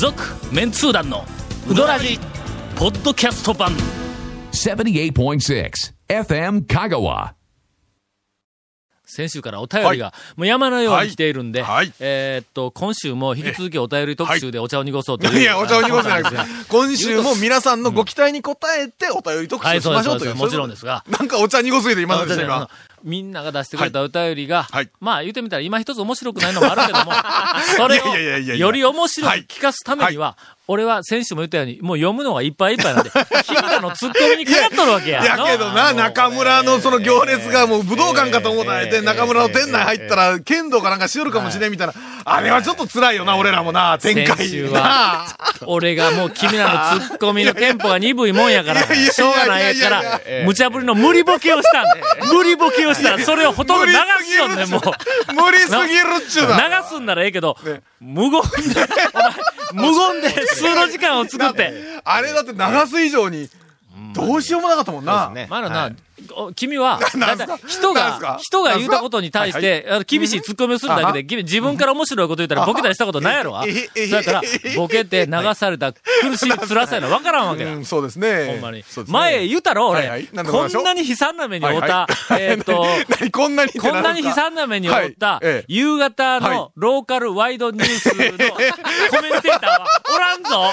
続メンツー団のウドラジポッドキャスト版78.6 FM Kagawa. 先週からお便りが、もう山のように来ているんで、はいはいえーっと、今週も引き続きお便り特集でお茶を濁そうという。いや、お茶を濁すじゃないです。今週も皆さんのご期待に応えてお便り特はい、集しましょうという。もちろんですが。なんかお茶濁すぎて今のでした、あの今。みんなが出してくれたお便りが、はい。まあ言ってみたら今一つ面白くないのもあるけども、それいやいやいやいやをより面白く聞かすためには、俺は先週も言ったように、もう読むのがいっぱいいっぱいなんで、君らのツッコミにかかっとるわけや。いやけどな、中村のその行列がもう武道館かと思ったられて、中村の店内入ったら剣道かなんかしよるかもしれんみたいな。あれはちょっと辛いよな、俺らもな、展開。先週なは、俺がもう君らのツッコミの テンポが鈍いもんやから、しょうがないやから、無茶ぶりの無理ボケをしたんだ。無理ボケをしたら、それをほとんど流すよね、もう。無理すぎるっちゅう流な。すんならええけど、無言で、無言で数の時間を作って、あれだって流す以上に、どうしようもなかったもんな。まだな、たい 人が人が言うたことに対して、厳しい突っ込みをするだけで、君自分から面白いこと言ったらボケたりしたことないやろ？だから、ボケて流された苦しい辛さやの分からんわけだう。ん、そうですね。ほんまに。前言うたろ、俺。こんなに悲惨な目に遭った、はい えーっと、何こんなにこんなに悲惨な目に遭った夕方はい。のローカルワイドニュースのコメンテーターはおらんぞ。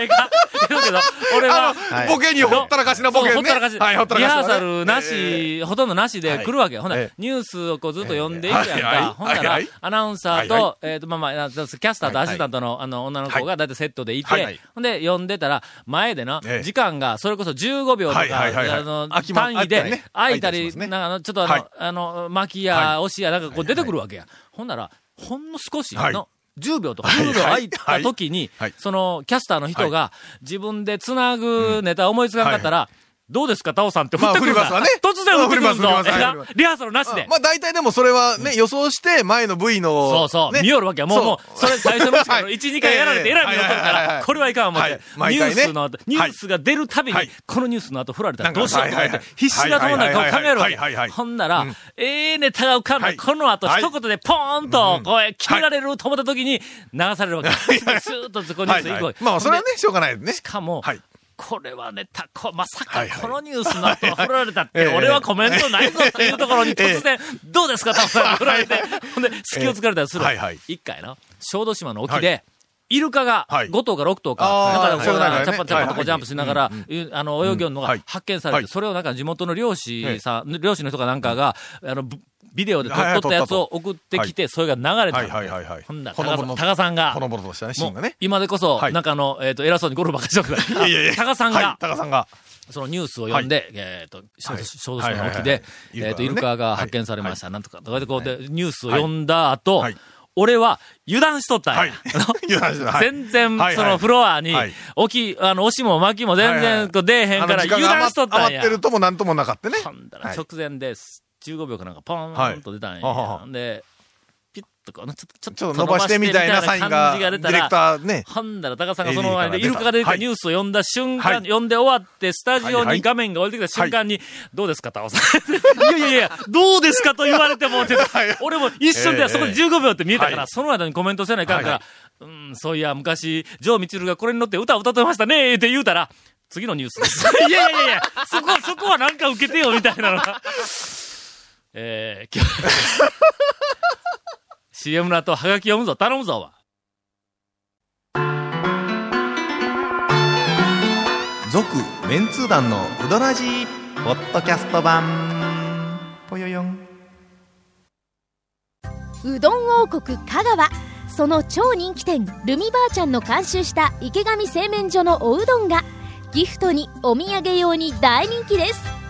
ええか言うけど、俺は、ボケにほったらかしなボケね。ほったらかし。はい、ほったらかしなね。リハーサルなし、ほとんどなしで来るわけよ。ほんならええニュースをこうずっと読んでいくやんはいはいか。ほんならはいはい、アナウンサーはいはと、えっと、まあまあ、キャスターとアシスタントの、あの、女の子がだい。たいセットでいてはいはい、ほんで、読んでたら、前でなええ、時間が、それこそ15秒とか、あの、単位で空いたりなんかあの、ちょっとあはい。の、あの、巻きや、押しや、なんかこう出てくるわけや。ほんなら、ほんの少しはい。の、10秒とか10秒空いた時にその、キャスターの人が、自分で繋ぐネタ思いつかんかったら、どうですか、タオさんって振ってくるんだ。まあ振りますわね。突然振ってくるぞ。まあ振りますリハーサルなしで。まあ大体でもそれはね、予想して前の V の。そうそう、ね。見よるわけや。もう、もう、それ最初のうちからはい。1、2回やられて、えらい見よっとるから、これはいかん思って、はい。ニュースの後、ニュースが出るたびにはい、このニュースの後振られたらどうしようとか言ってはいはいはい、必死なところなんかを考えるわはいはいはいけ。ほんならうん、ええネタが浮かんだはい。この後、はい。一言でポーンと、こう、決められると思った時に、流されるわけ。スーッとそこニュース行くわけ。まあそれはね、しょうがないね。しかも、はい。これはね、た、こ、まさかこのニュースの後振られたって、ええ。俺はコメントないぞというところに突然、どうですか、タオさんが振られて、ほんで、隙を突かれたりする。はいはい。一回な、小豆島の沖で、はイルカがはい。5頭か6頭か、なんかこうチャッパチャッパとこうジャンプしながら、あの、泳ぎよるのがはい。発見されて、はい。それをなんか地元の漁師さん、漁師の人かなんかが、あの、ブビデオで撮っとったやつを送ってきて、それが流れた。はいの。はいはいはい。ほんなら、タカさんがほ、のぼのとしたね、シーンがね。今でこそ、はい。なんかあの、えっと、偉そうにゴルフばっかりしとるから、いやいや。タカさんはいが、タカさんが。そのニュースを読んで、えっ、と、小豆島の沖で、はいえっ、と、イルカが発見されました。なんとか、とかでこうで、ニュースを読んだ後、はい。俺は油断しとったんや。はい。油断してた。はい。全然、そのフロアにはい、置き、あの、押しも巻きも全然こう出えへんから油が断しとったんや。余って。るともなんともなかったね。ほんだらはい直前です。15秒かなんかポーンと出たんや。はいで、ピュッとこう、ちょっと、ちょっと伸ばしてみたいなサインが、感じが出たらディレク、ターね。ほんだら、高さんがその前で、イルカが出てきたはいニュースを読んだ瞬間、はい読んで終わって、スタジオはいはいに画面が降りてきた瞬間に、どうですか、タオさん。いやいやいや、どうですかと言われても、俺も一瞬ではそこで15秒って見えたから、はいその間にコメントせないかんから、はいうん、そういや、昔、ジョー・ミチルがこれに乗って歌を歌ってましたね、って言うたら、次のニュースです。い やいやいやいや、そこ、そこはなんか受けてよ、みたいなのが。えー、今日、CM の後、はがき読むぞ、頼むぞ、わ。続メンツー団のウドラジーポッドキャスト版。ぽよよん。うどん王国香川。その超人気店ルミばあちゃんの監修した池上製麺所のおうどんがギフトにお土産用に大人気です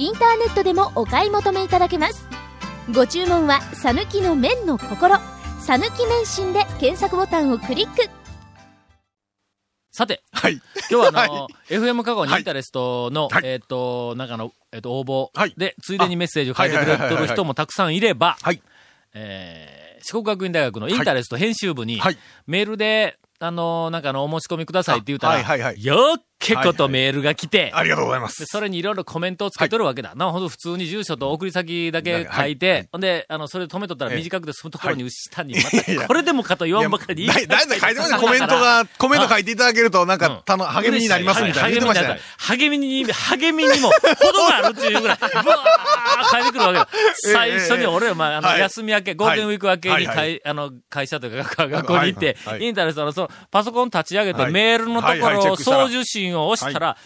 インターネットでもお買い求めいただけます。ご注文は「さぬきの麺の心」「さぬき麺心」で検索ボタンをクリック。さて、はい。今日はあの、は FM 香川にはいインタレストの、はい。えっ、と、なんかの、えっ、と、応募はい。で、ついでにメッセージを書いてくれてる人もたくさんいれば、はい。えー、四国学院大学のインタレスト編集部に、はい。メールで、あの、なんかあの、お申し込みくださいって言うたら、はいはいはい。よっ結構とメールが来て、ありがとうございま。ですそれにいろいろコメントをつけとるわけだ。な、ほんと普通に住所と送り先だけ書いて、はい。ほんで、あの、それ止めとったらええ。短くて済むところに下に、また、これでもかと言わんばかりに。だい。だい書いてましたね。コメントが、コメント書いていただけると、なんか、たの、励みになりますみたいな。言ってましたね。励みに、励みにも、ほどがあるっていうぐらい、ブワー書いてくるわけだ。最初に俺は、まあ、あの、はい。休み明け、ゴールデンウィーク明けに、はい。あの、会社とか、学校に行ってインターネットのその、パソコン立ち上げて、はい。メールのところをックしたら送受信を押したら、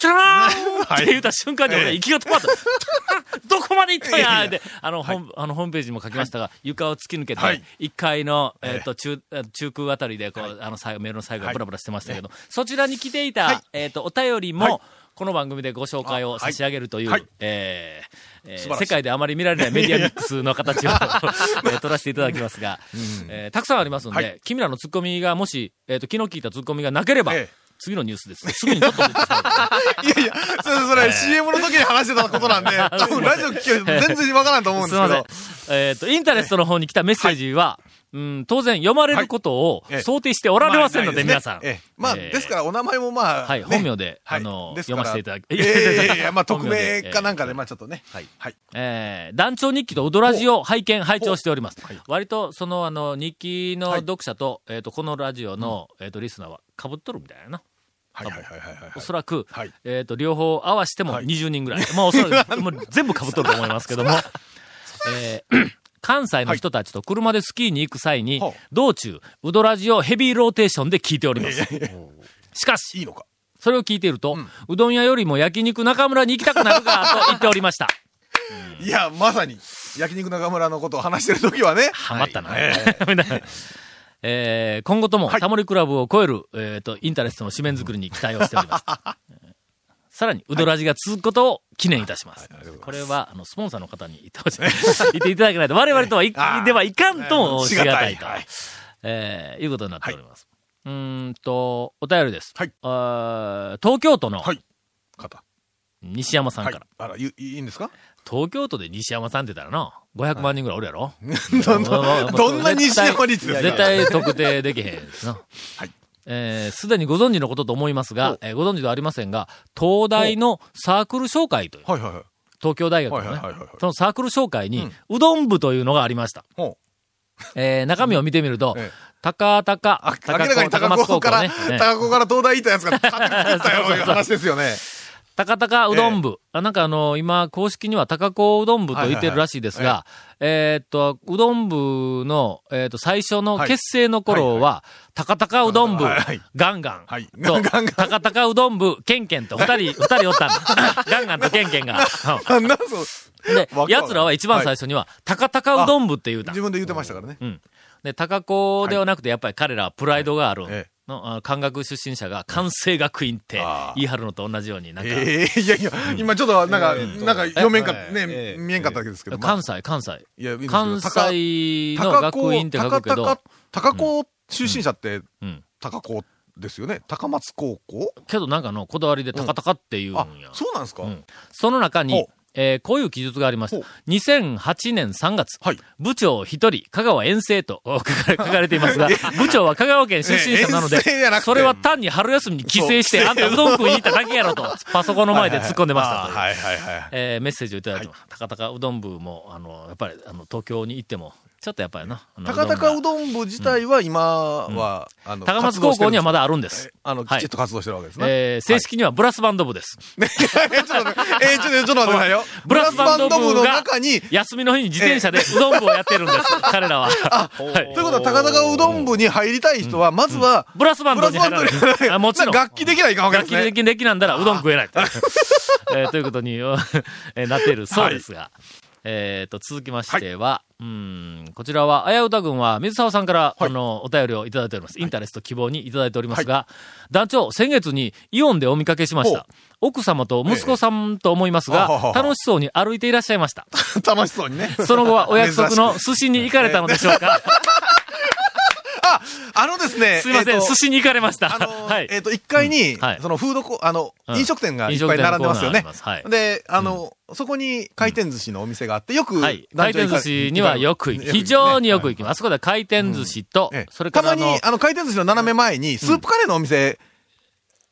チャラーン！って言った瞬間に俺、え。え息が止まった。どこまで行ったんいやで、あの、ホあの、ホームページにも書きましたが、床を突き抜けてはい、1階の、えっと、中、え。中空あたりで、こう、あの、最後メールの最後がブラブラしてましたけど、そちらに来ていた、えっと、お便りはい。も、この番組でご紹介を差し上げるという、はい。えーえ世界であまり見られない メディアミックスの形を、えー取らせていただきますが、えーたくさんありますんで、はい。君らのツッコミがもし、えっ、と、昨日聞いたツッコミがなければ、ええ次のニュースです。すぐに いやいや、それ、それ、CM の時に話してたことなんで、多分ラジオ聞けると全然わからんと思うんですけど。せん。えっ、と、インタレストの方に来たメッセージは、うん、当然読まれることをはい。ええ想定しておられませんので、皆さん。まあですから、お名前もまあ、はいね。本名ではい。あの読ませていただきいやいや まあ、匿本名かなんかで、まあ、ちょっとね。はい。はい。えー団長日記とウドラジを拝見、拝聴しております。割と、その、あの、日記のはい。読者と、えっ、と、このラジオの、えっ、と、リスナーは被っとるみたいなな。はいはいはいはいはい。おそらく、はいえっ、と、両方合わせてもはい20人ぐらい。まあ、おそらく、もう全部被っとると思いますけども、えー 関西の人たちと車でスキーに行く際に、はい道中、ウドラジをヘビーローテーションで聞いております。しかし、いいのか？それを聞いていると、うどん屋よりも焼肉中村に行きたくなるかと言っておりました。いや、まさに、焼肉中村のことを話してる時はね。ハマったな。えー今後とも、はいタモリクラブを超える、えっ、と、インタレストの紙面作りに期待をしております。さらに、うどらじが続くことを記念いたします。これは、あの、スポンサーの方に言ってほしい。言っていただけないと、我々とはい、ではいかんともしがたいと、はいえーいうことになっております。うーんと、お便りです。はいあー東京都のはい。方。西山さんから。はい。あら、いいいいんですか？東京都で西山さんって言ったらな、500万人ぐらいおるやろ、どんな、どんな西山率ですか絶対特定できへんな。はい。えーすでにご存知のことと思いますが、えーご存知ではありませんが、東大のサークル紹介という、はいはいはい。東京大学のねそのサークル紹介に、うどん部というのがありました。ほえー中身を見てみるとええ、高高、あ、明らかに高松校から、ね。ね高校から東大行ったやつが勝手に作ったような話ですよね。高高うどん部。あなんかあの、今、公式には高校うどん部と言ってるらしいですが、えーっと、うどん部の、えーっと、最初のはい。結成の頃は、高高うどん部ガンガン。はい。と、ガンガン。高高うどん部、ケンケンと、二人、二人おったんだ。ガンガンとケンケンが。あ なんそううん。で奴らは一番最初には、高高うどん部って言うた。自。分で言ってましたからね。うん。で、高校ではなくて、やっぱり彼らはプライドがある。ええの、漢学出身者が関西学院って言い張るのと同じように、なんか、ええいやいや、今ちょっと、なんか、なんか読めんか、えねえ、見えんかったわけですけど。まあ。関西、関西。いや関西の学院って書くけど、高高高校出身者ってうん。高校ですよね？高松高校？けどなんかのこだわりで高々って言うんあや。、そうなんですか？うん。その中にえーこういう記述がありましたほ。2008年3月、はい。部長一人、香川遠征とお 書かれていますが、部長は香川県出身者なのでそれは単に春休みに帰省して、あんたうどん食いに行っただけやろと、パソコンの前で突っ込んでましたという。はいはいはい。えーメッセージをいただいてます。高々うどん部も、あの、やっぱり、あの、東京に行っても、ちょっとやっぱりな。高高うどん部自体は今は、あの、高松高校にはまだ、だあるんです。あの、はいきちっと活動してるわけですね。えー正式にはブラスバンド部です。ねちょっと待って、えーちょっと、ちょっと待ってくださいよ。ブラスバンド部のが中に、休みの日に自転車でうどん部をやってるんです。彼らは。はいということは、高高うどん部に入りたい人は、まずは、ブラスバンドに入らブラスバンドにない。あもちろん。楽器できないかんわけですね。楽器できなんだらうどん食えない。えーということに、えーなっているそうですが。えっと、続きましては、うん、こちらは、あやうた軍は、水沢さんから、あの、お便りをいただいております。インタレスト希望にいただいておりますが、団長、先月にイオンでお見かけしました。奥様と息子さんと思いますが、ええ楽しそうに歩いていらっしゃいました。楽しそうにね。その後はお約束の 寿司に行かれたのでしょうか あ、あのですね。すいません、寿司に行かれました。あの はい。えっと、1階にそのフードコ、あの、うん飲食店がいっぱい並んでますよね。で、あの、そこに回転寿司のお店があって、よく、はい。回転寿司にはよく行き、非常によく行きます。あそこで回転寿司とええ、それからたまに、、あの、回転寿司の斜め前に、スープカレーのお店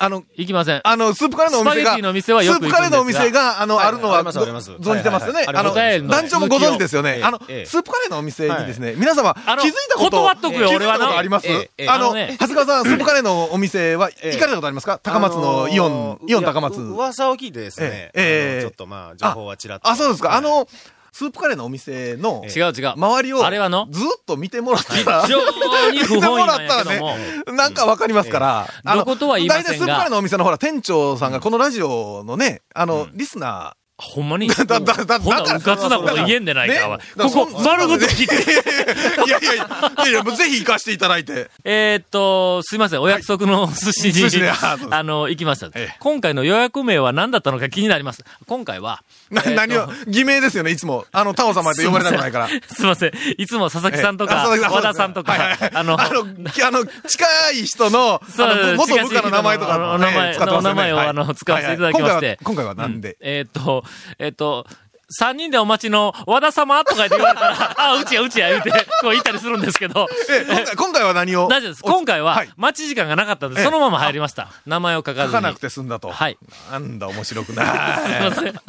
あの、行きません。あの、スープカレーのお店が、スパゲティの店はよくスープカレーのお店が、あの、はいあるのは、存じてますよね。あの、団長もご存知ですよね。ええあの、ええ。スープカレーのお店にですね、皆様、気づいたこと、断っとくよ俺はあります？あの、長谷川さん、スープカレーのお店は、ええ行かれたことありますか？高松のイオンイオン高松。噂を聞いてですね、ええちょっとまあ、情報はちらっと。あ、そうですか。はいあ、の、スープカレーのお店の、違う違う。周りを、あれはの？ずっと見てもらったら、非常に不見ても本意らったらなんやけども。ね、なんかわかりますから。あのどことは言いませんが大体スープカレーのお店のほら、店長さんがこのラジオのね、あの、リスナほんまに？だだだだほな、だからうかつなこと言えんでないか、ここ、そ丸ごと聞いて。ー、いやいやいや、いやいや、もうぜひ行かせていただいて。えーっと、すいません、お約束の寿司に、寿司ねあの、行きました、ええ。今回の予約名は何だったのか気になります。今回は、な、何を、偽名ですよね、いつも。あの、タオ様って呼ばれたくないから。すいません。いつも佐々木さんとか、和田さんとか、はいはいはい。あの、あの、きあの、近い人の、元部下の名前とかお名前お名前をはい。あの使わせていただきまして。今回は今回はなん。でえーっと、えーっと、三人でお待ちの和田様とか言って言われたら、あ、うちやうちや言うて、こう言ったりするんですけど、え、今回、今回は何を？大丈夫です。今回ははい、待ち時間がなかったんで、ええそのまま入りました。名前を書かずに。書かなくて済んだと。はい。なんだ、面白くない。すいません。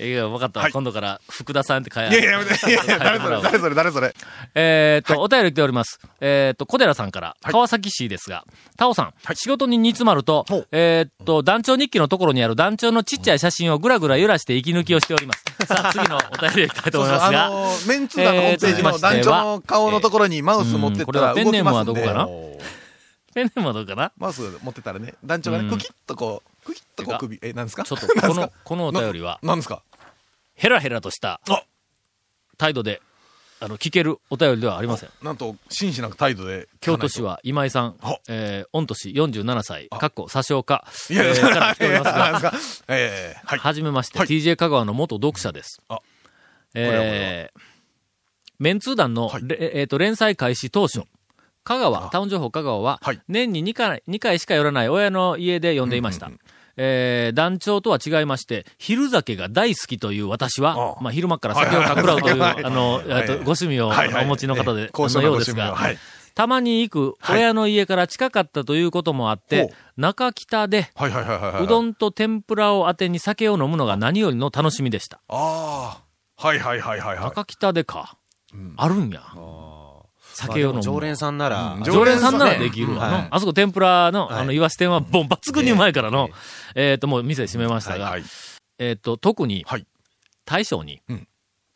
いや、分かったわ。はい。今度から、福田さんって書いいやいや、やめて。いやいや、誰それ、誰それ、誰それ。えーっと、お便り来ております。えーっと、小寺さんから、川崎市ですが、タオさん、仕事に煮詰まるとほう、えーっと、団長日記のところにある団長のちっちゃい写真をぐらぐら揺らして息抜きをしております。さあ、次のお便りへ行きたいと思いますあが、の、メン通団のホームページの団長の顔のところにマウス持ってったらこれはペンネームはどこかな？ペンネームはどうかな？マウス持ってたらね、団長がね、うん。クキッとこう、クキッとこう首、え、なんですか？ちょっと、この、このお便りは、なんですか？ヘラヘラとしたあ。態度で、あの、聞けるお便りではありません。なんと、真摯な態度で。京都市は今井さんあ、えー、御年47歳、かっこ、詐称か、いやいや、えーから来ておりますが、ええ、はい。はじめまして、はい。TJ 香川の元読者です。あ。えー、メンツー団の、はい。れえーと連載開始当初、香川、タウン情報香川は、はい。年に2回 ,2 回しか寄らない親の家で読んでいました。えー団長とは違いまして、昼酒が大好きという私は、あまあ、昼間っから酒をかくらうという、あの、はいえっとご趣味を、お持ちの方で、のようですが、はいたまに行く親の家から近かったということもあって、中北で。うどんと天ぷらを当てに酒を飲むのが何よりの楽しみでした。ああ。はいはいはいはいはい。中北でか。あるんや。酒を飲む。常連さんなら、うん常連さんならできるわの。はいあそこ天ぷらの、はいあの、イワシ店は、ボン抜群にうまいからの、えっと、もう店閉めましたが、はい。えっと、特にはい、大将にうん、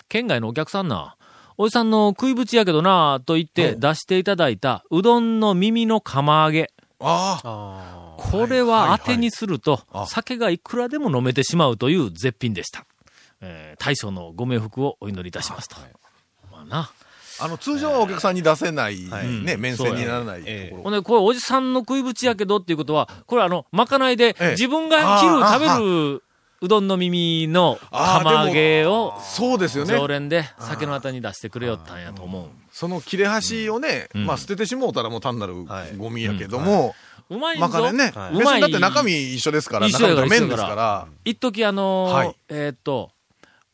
県外のお客さんな、おじさんの食いぶちやけどな、と言って出していただいた、うどんの耳の釜揚げ。ああ。あこれは当てにするとあ、酒がいくらでも飲めてしまうという絶品でした。えー大将のご冥福をお祈りいたしますと。まあな。あの、通常はお客さんに出せない、はい。ね、面線にならないええところ。ほんで、これおじさんの食いぶちやけどっていうことは、これあの、まかないでええ、自分が昼食べるうどんの耳の釜揚げを、そうですよね。常連で酒のあたに出してくれよったんやと思う。その切れ端をね、ん。まあ捨ててしもうたらもう単なるはい。ゴミやけども、うまい。ぞ。まかねね、はい。だって中身一緒ですから、中身が麺ですから。一時あのえーっと、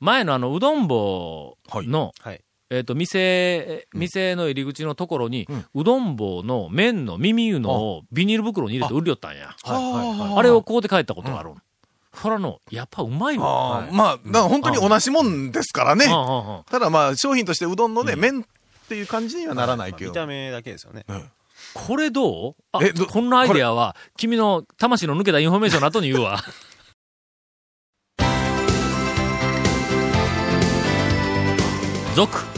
前のあの、うどん棒の、はい。えっ、と、店、店の入り口のところに、ううんどん棒の麺の耳いうのをビニール袋に入れて売りよったんや。はあれをこうで帰ったことがある。ほらの、やっぱうまいわ。あーまあ、だから本当に同じもんですからね。うん。うん。うん。ただまあ、商品としてうどんのね、麺っていう感じにはならないけど。見。た目だけですよね。これどう？あえどこんなアイデアは、君の魂の抜けたインフォメーションの後に言うわ。続、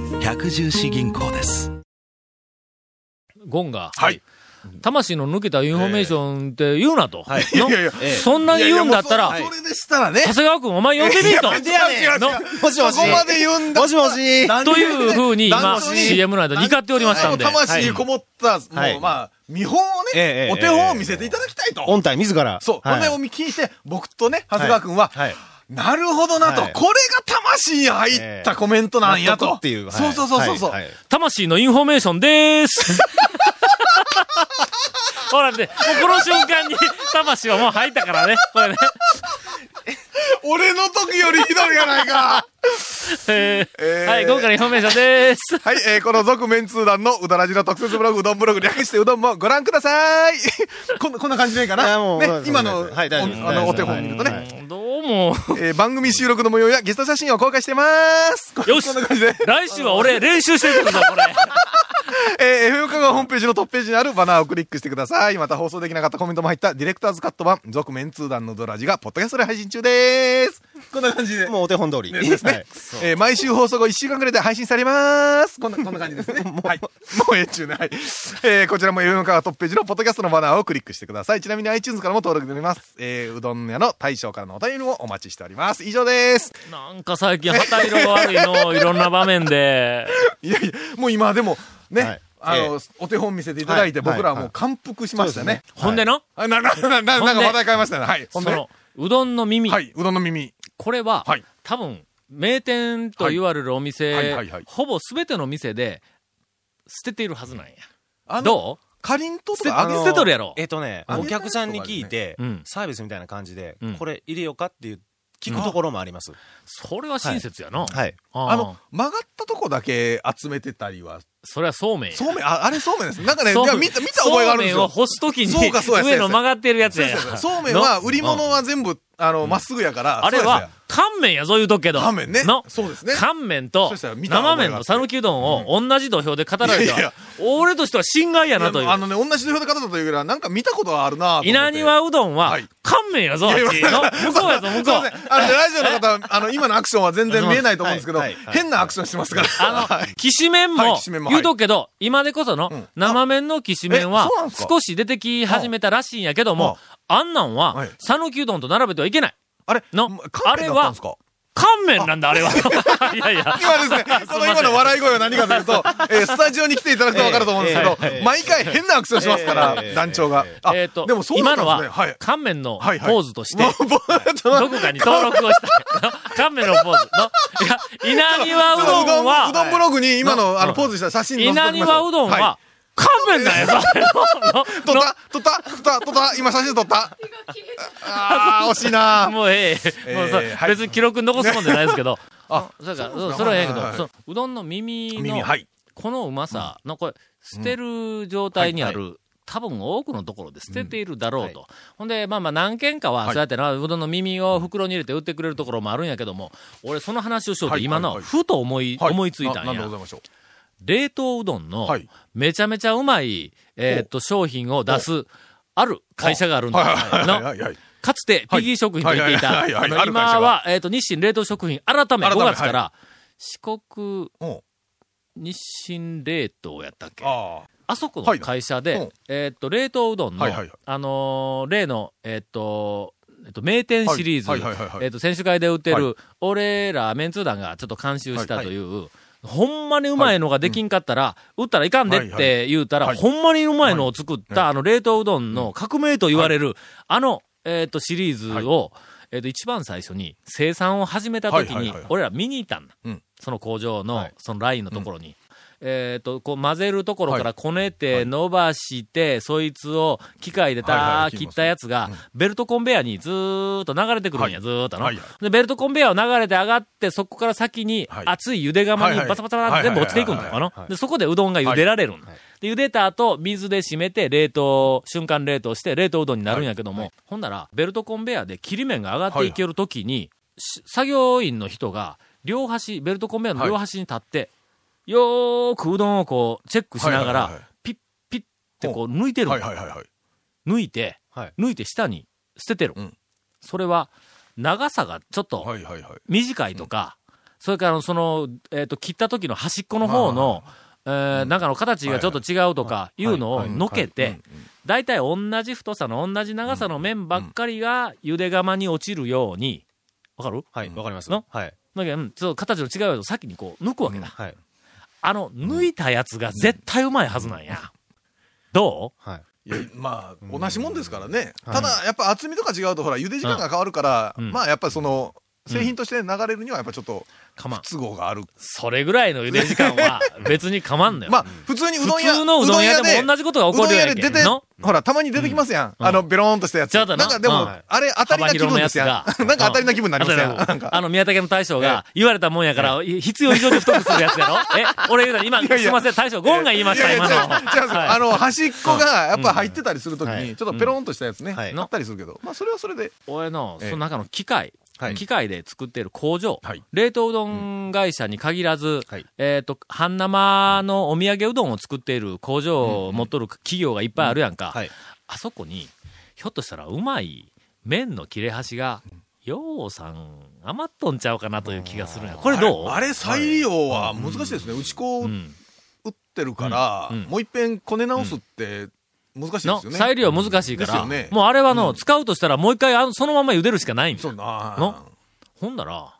百十四銀行ですゴンが、はい魂の抜けたインフォメーションって言うなと。はいの？いやいやええそんなに言うんだったら、いやいやそそれでしたらね。長谷川君お前読んでみろと。いやいやいやの？もしもし。そこまで言うんだもしもし。というふうに今、CM の間に怒っておりましたんで。魂こもった、はいもうまあ、見本をね、ええお手本を見せていただきたいと。御大自ら。そう。はいこれを聞いて、僕とね、長谷川君は、はい。なるほどなと、はいこれが魂に入ったコメントなんやと。っていう。はいそうそうそうそう。そうはいはい魂のインフォメーションでーす。ほらね、もうこの瞬間に魂はもう入ったからね。これね。俺の時よりひどいやないか。えーえーはい、今回のインフォメーションでーす。はい、えーこの続メンツー団のうどらじの特設ブログ、うどんブログ略してうどんもご覧ください。こんな、こんな感じでいいかな？ね今の、はいあの、お手本見るとね。はいどうも。えー番組収録の模様やゲスト写真を公開してます。こよしこんな感じで。来週は俺練習してるぞ、これ。えー、FM 香川ホームページのトップページにあるバナーをクリックしてください。また放送できなかったコメントも入ったディレクターズカット版、続麺通団のうどラジが、ポッドキャストで配信中です。こんな感じで。もうお手本通り。ですね。えー毎週放送後1週間くらいで配信されます。こんな、こんな感じですね。はい。もうええっちゅうね。はい。えーこちらも FM 香川トップページのポッドキャストのバナーをクリックしてください。ちなみに iTunes からも登録できます。えーうどん屋の大将からのお便りもお待ちしております。以上です。なんか最近旗色が悪いの、いろんな場面で。いやいや、もう今でも、ね、はい。あの、お手本見せていただいて、はい。僕らはもう感服しましたね。ほんでの、あな、な、な、な、なんか話題変えましたね。はい。ほんで？その、うどんの耳。はい、うどんの耳。これは、はい。多分、名店と言われるお店、はい。はい。はい。はい。ほぼ全ての店で捨てているはずなんや。あの、どかりんとと捨てかあの捨てとるやろ。えっとね、あお客さんに聞いてうん、サービスみたいな感じでうん、これ入れようかっていう、聞くところもあります。うそれは親切やな。はい。ああの、曲がったとこだけ集めてたりは、それはそうめんや。そうめん、あ、あれそうめんです。なんかね、見た、見た覚えがあるんですよ。そうめんを干すときに、そうかそうやそうや上の曲がってるやつやそうめんは、売り物は全部、あの、まっすぐやから、あれは乾麺やぞ言うとくけど。乾麺ねの、そうですね乾麺と生麺の讃岐うどんを同じ土俵で語られた。俺としては心外やなという。あのね、同じ土俵で語ったというよりは、なんか見たことはあるな稲庭うどんははい、乾麺やぞ、あっち。の。向こうやぞ、向こう。あのね、ラジオの方は、あの、今のアクションは全然見えないと思うんですけど変なアクションしてますから。あはい。の、きしめんも言うとくけど、今でこそのん、生麺のきしめんは少し出てき始めたらしいんやけども、あんなんははい、讃岐うどんと並べてはいけない。あれの乾麺だったんですか？乾麺なんだ、あれは。いやいや。今ですね、その今の笑い声は何かというと、えースタジオに来ていただくと分かると思うんですけど毎回変なアクションしますからええ、団長が。あえっとでも、そうですね。は、乾麺のポーズとしてどこかに登録をした。乾麺のポーズの。いや、稲庭うどん、はう、どんブログに今の、あの、ポーズした写真載せてお稲庭うどんはは、乾麺なんやぞ。の 撮った？撮った？撮った？撮った？今写真撮った？あー、惜しいな。もうええ。もうそえーはい。別に記録に残すもんじゃないですけど。あそうかそれはええけど、そのうどんの耳耳、の、はい。このうまさの、これ、捨てる状態にある、多分多くのところで捨てているだろうと。ほんで、まあまあ何軒かは、はい。そうやってな、うどんの耳を袋に入れて売ってくれるところもあるんやけども、俺その話をしようと今の、ふと思い、はい。思いついたんや。ななんでござ。いましょう？冷凍うどんのはい、めちゃめちゃうまい、えーっと、商品を出す、ある会社があるんだかつて、ピギー食品と言っていた、今は、えっ、と、日清冷凍食品、改め改め5月から、四国う。ん日清冷凍やったっけ？ああ。そこの会社で、はいうん。えっ、と、冷凍うどんの、はいはいはい。あのー例の、えっ、と、えっと、名店シリーズ、えっ、と、選手会で売ってる、はい。俺らメンツー団がちょっと監修したという、ほんまにうまいのができんかったら、売ったらいかんでって言うたら、はい。ほんまにうまいのを作った、はい。あの冷凍うどんの革命と言われる、あの、えっ、と、シリーズを、えっ、と、一番最初に生産を始めた時にはいはいはい、俺ら見に行ったんだ。うん。その工場の、はい。そのラインのところに。えっ、と、こう混ぜるところからこねて、伸ばして、そいつを機械ではいはいたーはい切ったやつが、ベルトコンベヤーにずーっと流れてくるんや、はい。ずーっとの、はいはで、ベルトコンベヤーを流れて上がって、そこから先にはい。熱い茹で釜にはいはい。バタバタバタって全部落ちていくんだよ。で、そこでうどんが茹でられるんだ。で、茹でた後、水で締めて、冷凍、瞬間冷凍して、冷凍うどんになるんやけども、ほんなら、ベルトコンベヤーで切り面が上がっていけるときに、し作業員の人が、両端、ベルトコンベヤーの両端に立って、よーくうどんをこう、チェックしながらピッ、ピッってこう、抜いてるんだはいはいはいはい。抜いて、はい。抜いて下に捨ててる。うん。それは、長さがちょっと。短いとか、それからその、えっ、と、切った時の端っこの方の、えーなん。かの形がちょっと違うとかいうのをのけて、大体同じ太さの同じ長さの麺ばっかりが茹で釜に落ちるように、わかる？はい、わかります。の？はい。だけど、うんちょっと形の違うやつを先にこう抜くわけだ。はい。あの、抜いたやつが絶対うまいはずなんや。どはい。いや、まあ、同じもんですからね。ただ、やっぱ厚みとか違うと、ほら、茹で時間が変わるから、うんまあ、やっぱりその、製品として流れるには、やっぱちょっと、うかまん。都合がある。それぐらいの茹で時間は別にかまんのよ。まあ、普通にうどん屋、普通のうどん屋でも同じことが起こるやんけうどん屋で出ての、ほら、たまに出てきますやん。うん。あの、ベローンとしたやつ。な。なんかでもうん、あれ、当たりな気分ですやん。なんか当たりな気分になりますやん。あの、宮武の大将が言われたもんやから、必要以上に太くするやつやろ？え、俺言うたら今、すいません、大将、ゴンが言いました、今の。あの、端っこが、やっぱ入ってたりするときうんに、ちょっとペロンとしたやつね、はい。あったりするけど、まあ、それはそれで。俺の、ええ。その中の機械、はい。機械で作っている工場、はい。冷凍うどん会社に限らず、はい。えっ、と、半生のお土産うどんを作っている工場を持っとる企業がいっぱいあるやんか。はい。あそこに、ひょっとしたらうまい麺の切れ端が、ようさん余っとんちゃうかなという気がする。これどう？あれ、あれ再利用は難しいですね。打ち粉。打ってるから、うん。うん。もう一遍こね直すって難しいですのよね。再利用難しいから、ね。もうあれはの、うん。使うとしたらもう一回あのそのまま茹でるしかないんそうな。の？ほんなら、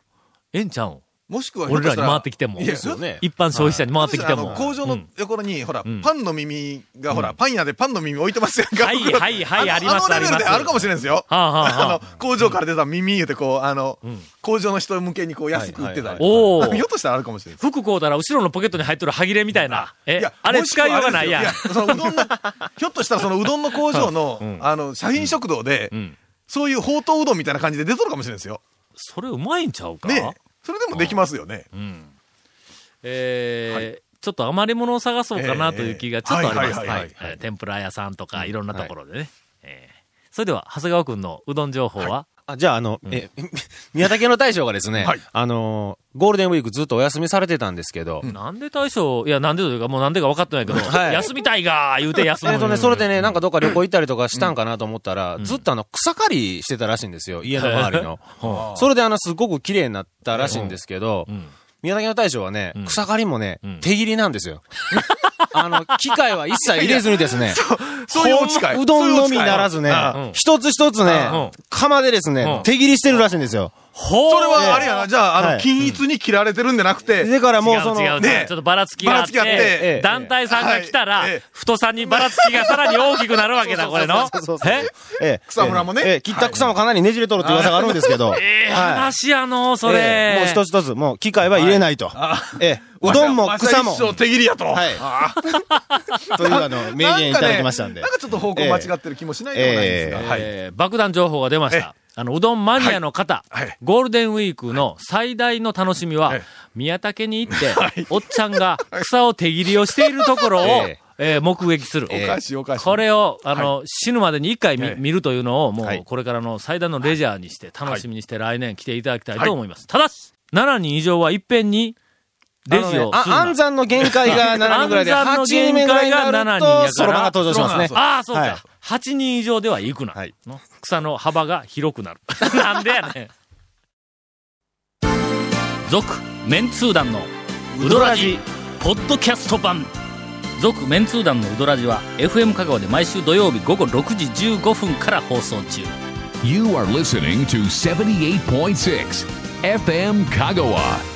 ええんちゃうんもしくは、俺らに回ってきても。ですよね。一般消費者に回ってきても。工場のうん横に、ほら、んパンの耳が、ほら、うんパン屋でパンの耳置いてますやんか。はいはいはいのありますあのレベルであるかもしれないですよ。はあはあはああの、工場から出た耳言うて、こう、あのん、工場の人向けにこう安く売ってたり。おお ひょっとしたらあるかもしれない。服買うたら後ろのポケットに入っとる歯切れみたいな。えいや、あれ使いようがないやんそのうどんの、ひょっとしたらそのうどんの工場の うん、あの、社員食堂でう、ん。そういうほうとううどんみたいな感じで出とるかもしれないですよ。それうまいんちゃうか？ねそれでもできますよね。うん。えーちょっと余り物を探そうかなという気がちょっとあります。はいはいはいはいえー天ぷら屋さんとかいろんなところでね。えーそれでは、長谷川くんのうどん情報はあ、じゃあ、あの、え、宮武の大将がですね、はい。あのー、ゴールデンウィークずっとお休みされてたんですけど、なんで大将、いや、なんでというか、もうなんでか分かってないけど、はい。休みたいがー言うて休む。えっとね、それでね、なんかどっか旅行行ったりとかしたんかなと思ったら、ん。ずっとあの、草刈りしてたらしいんですよ、家の周りの。はそれであの、すごく綺麗になったらしいんですけど、うん。宮崎の大将はね、ん。草刈りもね、うん。手切りなんですよ。あの、機械は一切入れずにですね、そういうい。うどんのみならずねうん、一つ一つねうん、釜でですねうん、手切りしてるらしいんですよ。ほそれはあれやな、じゃあ、あの、はい。均一に切られてるんじゃなくて、だからもうその、ね。ちょっとばらつきがあって、ばらつきあって。ええ団体さんが来たら、太さにばらつきがさらに大きくなるわけだ、これの。そうそうそうえ？ええ。草むらもね。ええ。切った草もかなりねじれとるって噂があるんですけど。ええはい。話やの、それ。ええ。もう一つ一つ、もう機械は入れないと。ええうどんも草も。手切りやと。はいあ というあの、名言いただきましたんでなん。かちょっと方向間違ってる気もしないでもないんですが。爆弾情報が出ました。あの、うどんマニアの方、はいはいゴールデンウィークの最大の楽しみは、はい宮武に行って、おっちゃんが草を手切りをしているところを、え えー目撃する。ええおかしいおかしい。これを、あの、死ぬまでに一回見,、ええ見るというのを、もう、はいこれからの最大のレジャーにして、楽しみにして来年来ていただきたいと思います。ただし、7人以上はいっぺんに、レジをするあな。暗算の限界が7人ぐらいで、暗算の8人目ぐらいが7る人やからと、そろばんが登場しますね。ああ、そうか。はい8人以上では行くな。はいの草の幅が広くなる。なんでやねん。続、メンツー団のウドラジ、ポッドキャスト版。続、メンツー団のウドラジは、FM 香川で毎週土曜日午後6時15分から放送中。You are listening to 78.6 FM Kagawa.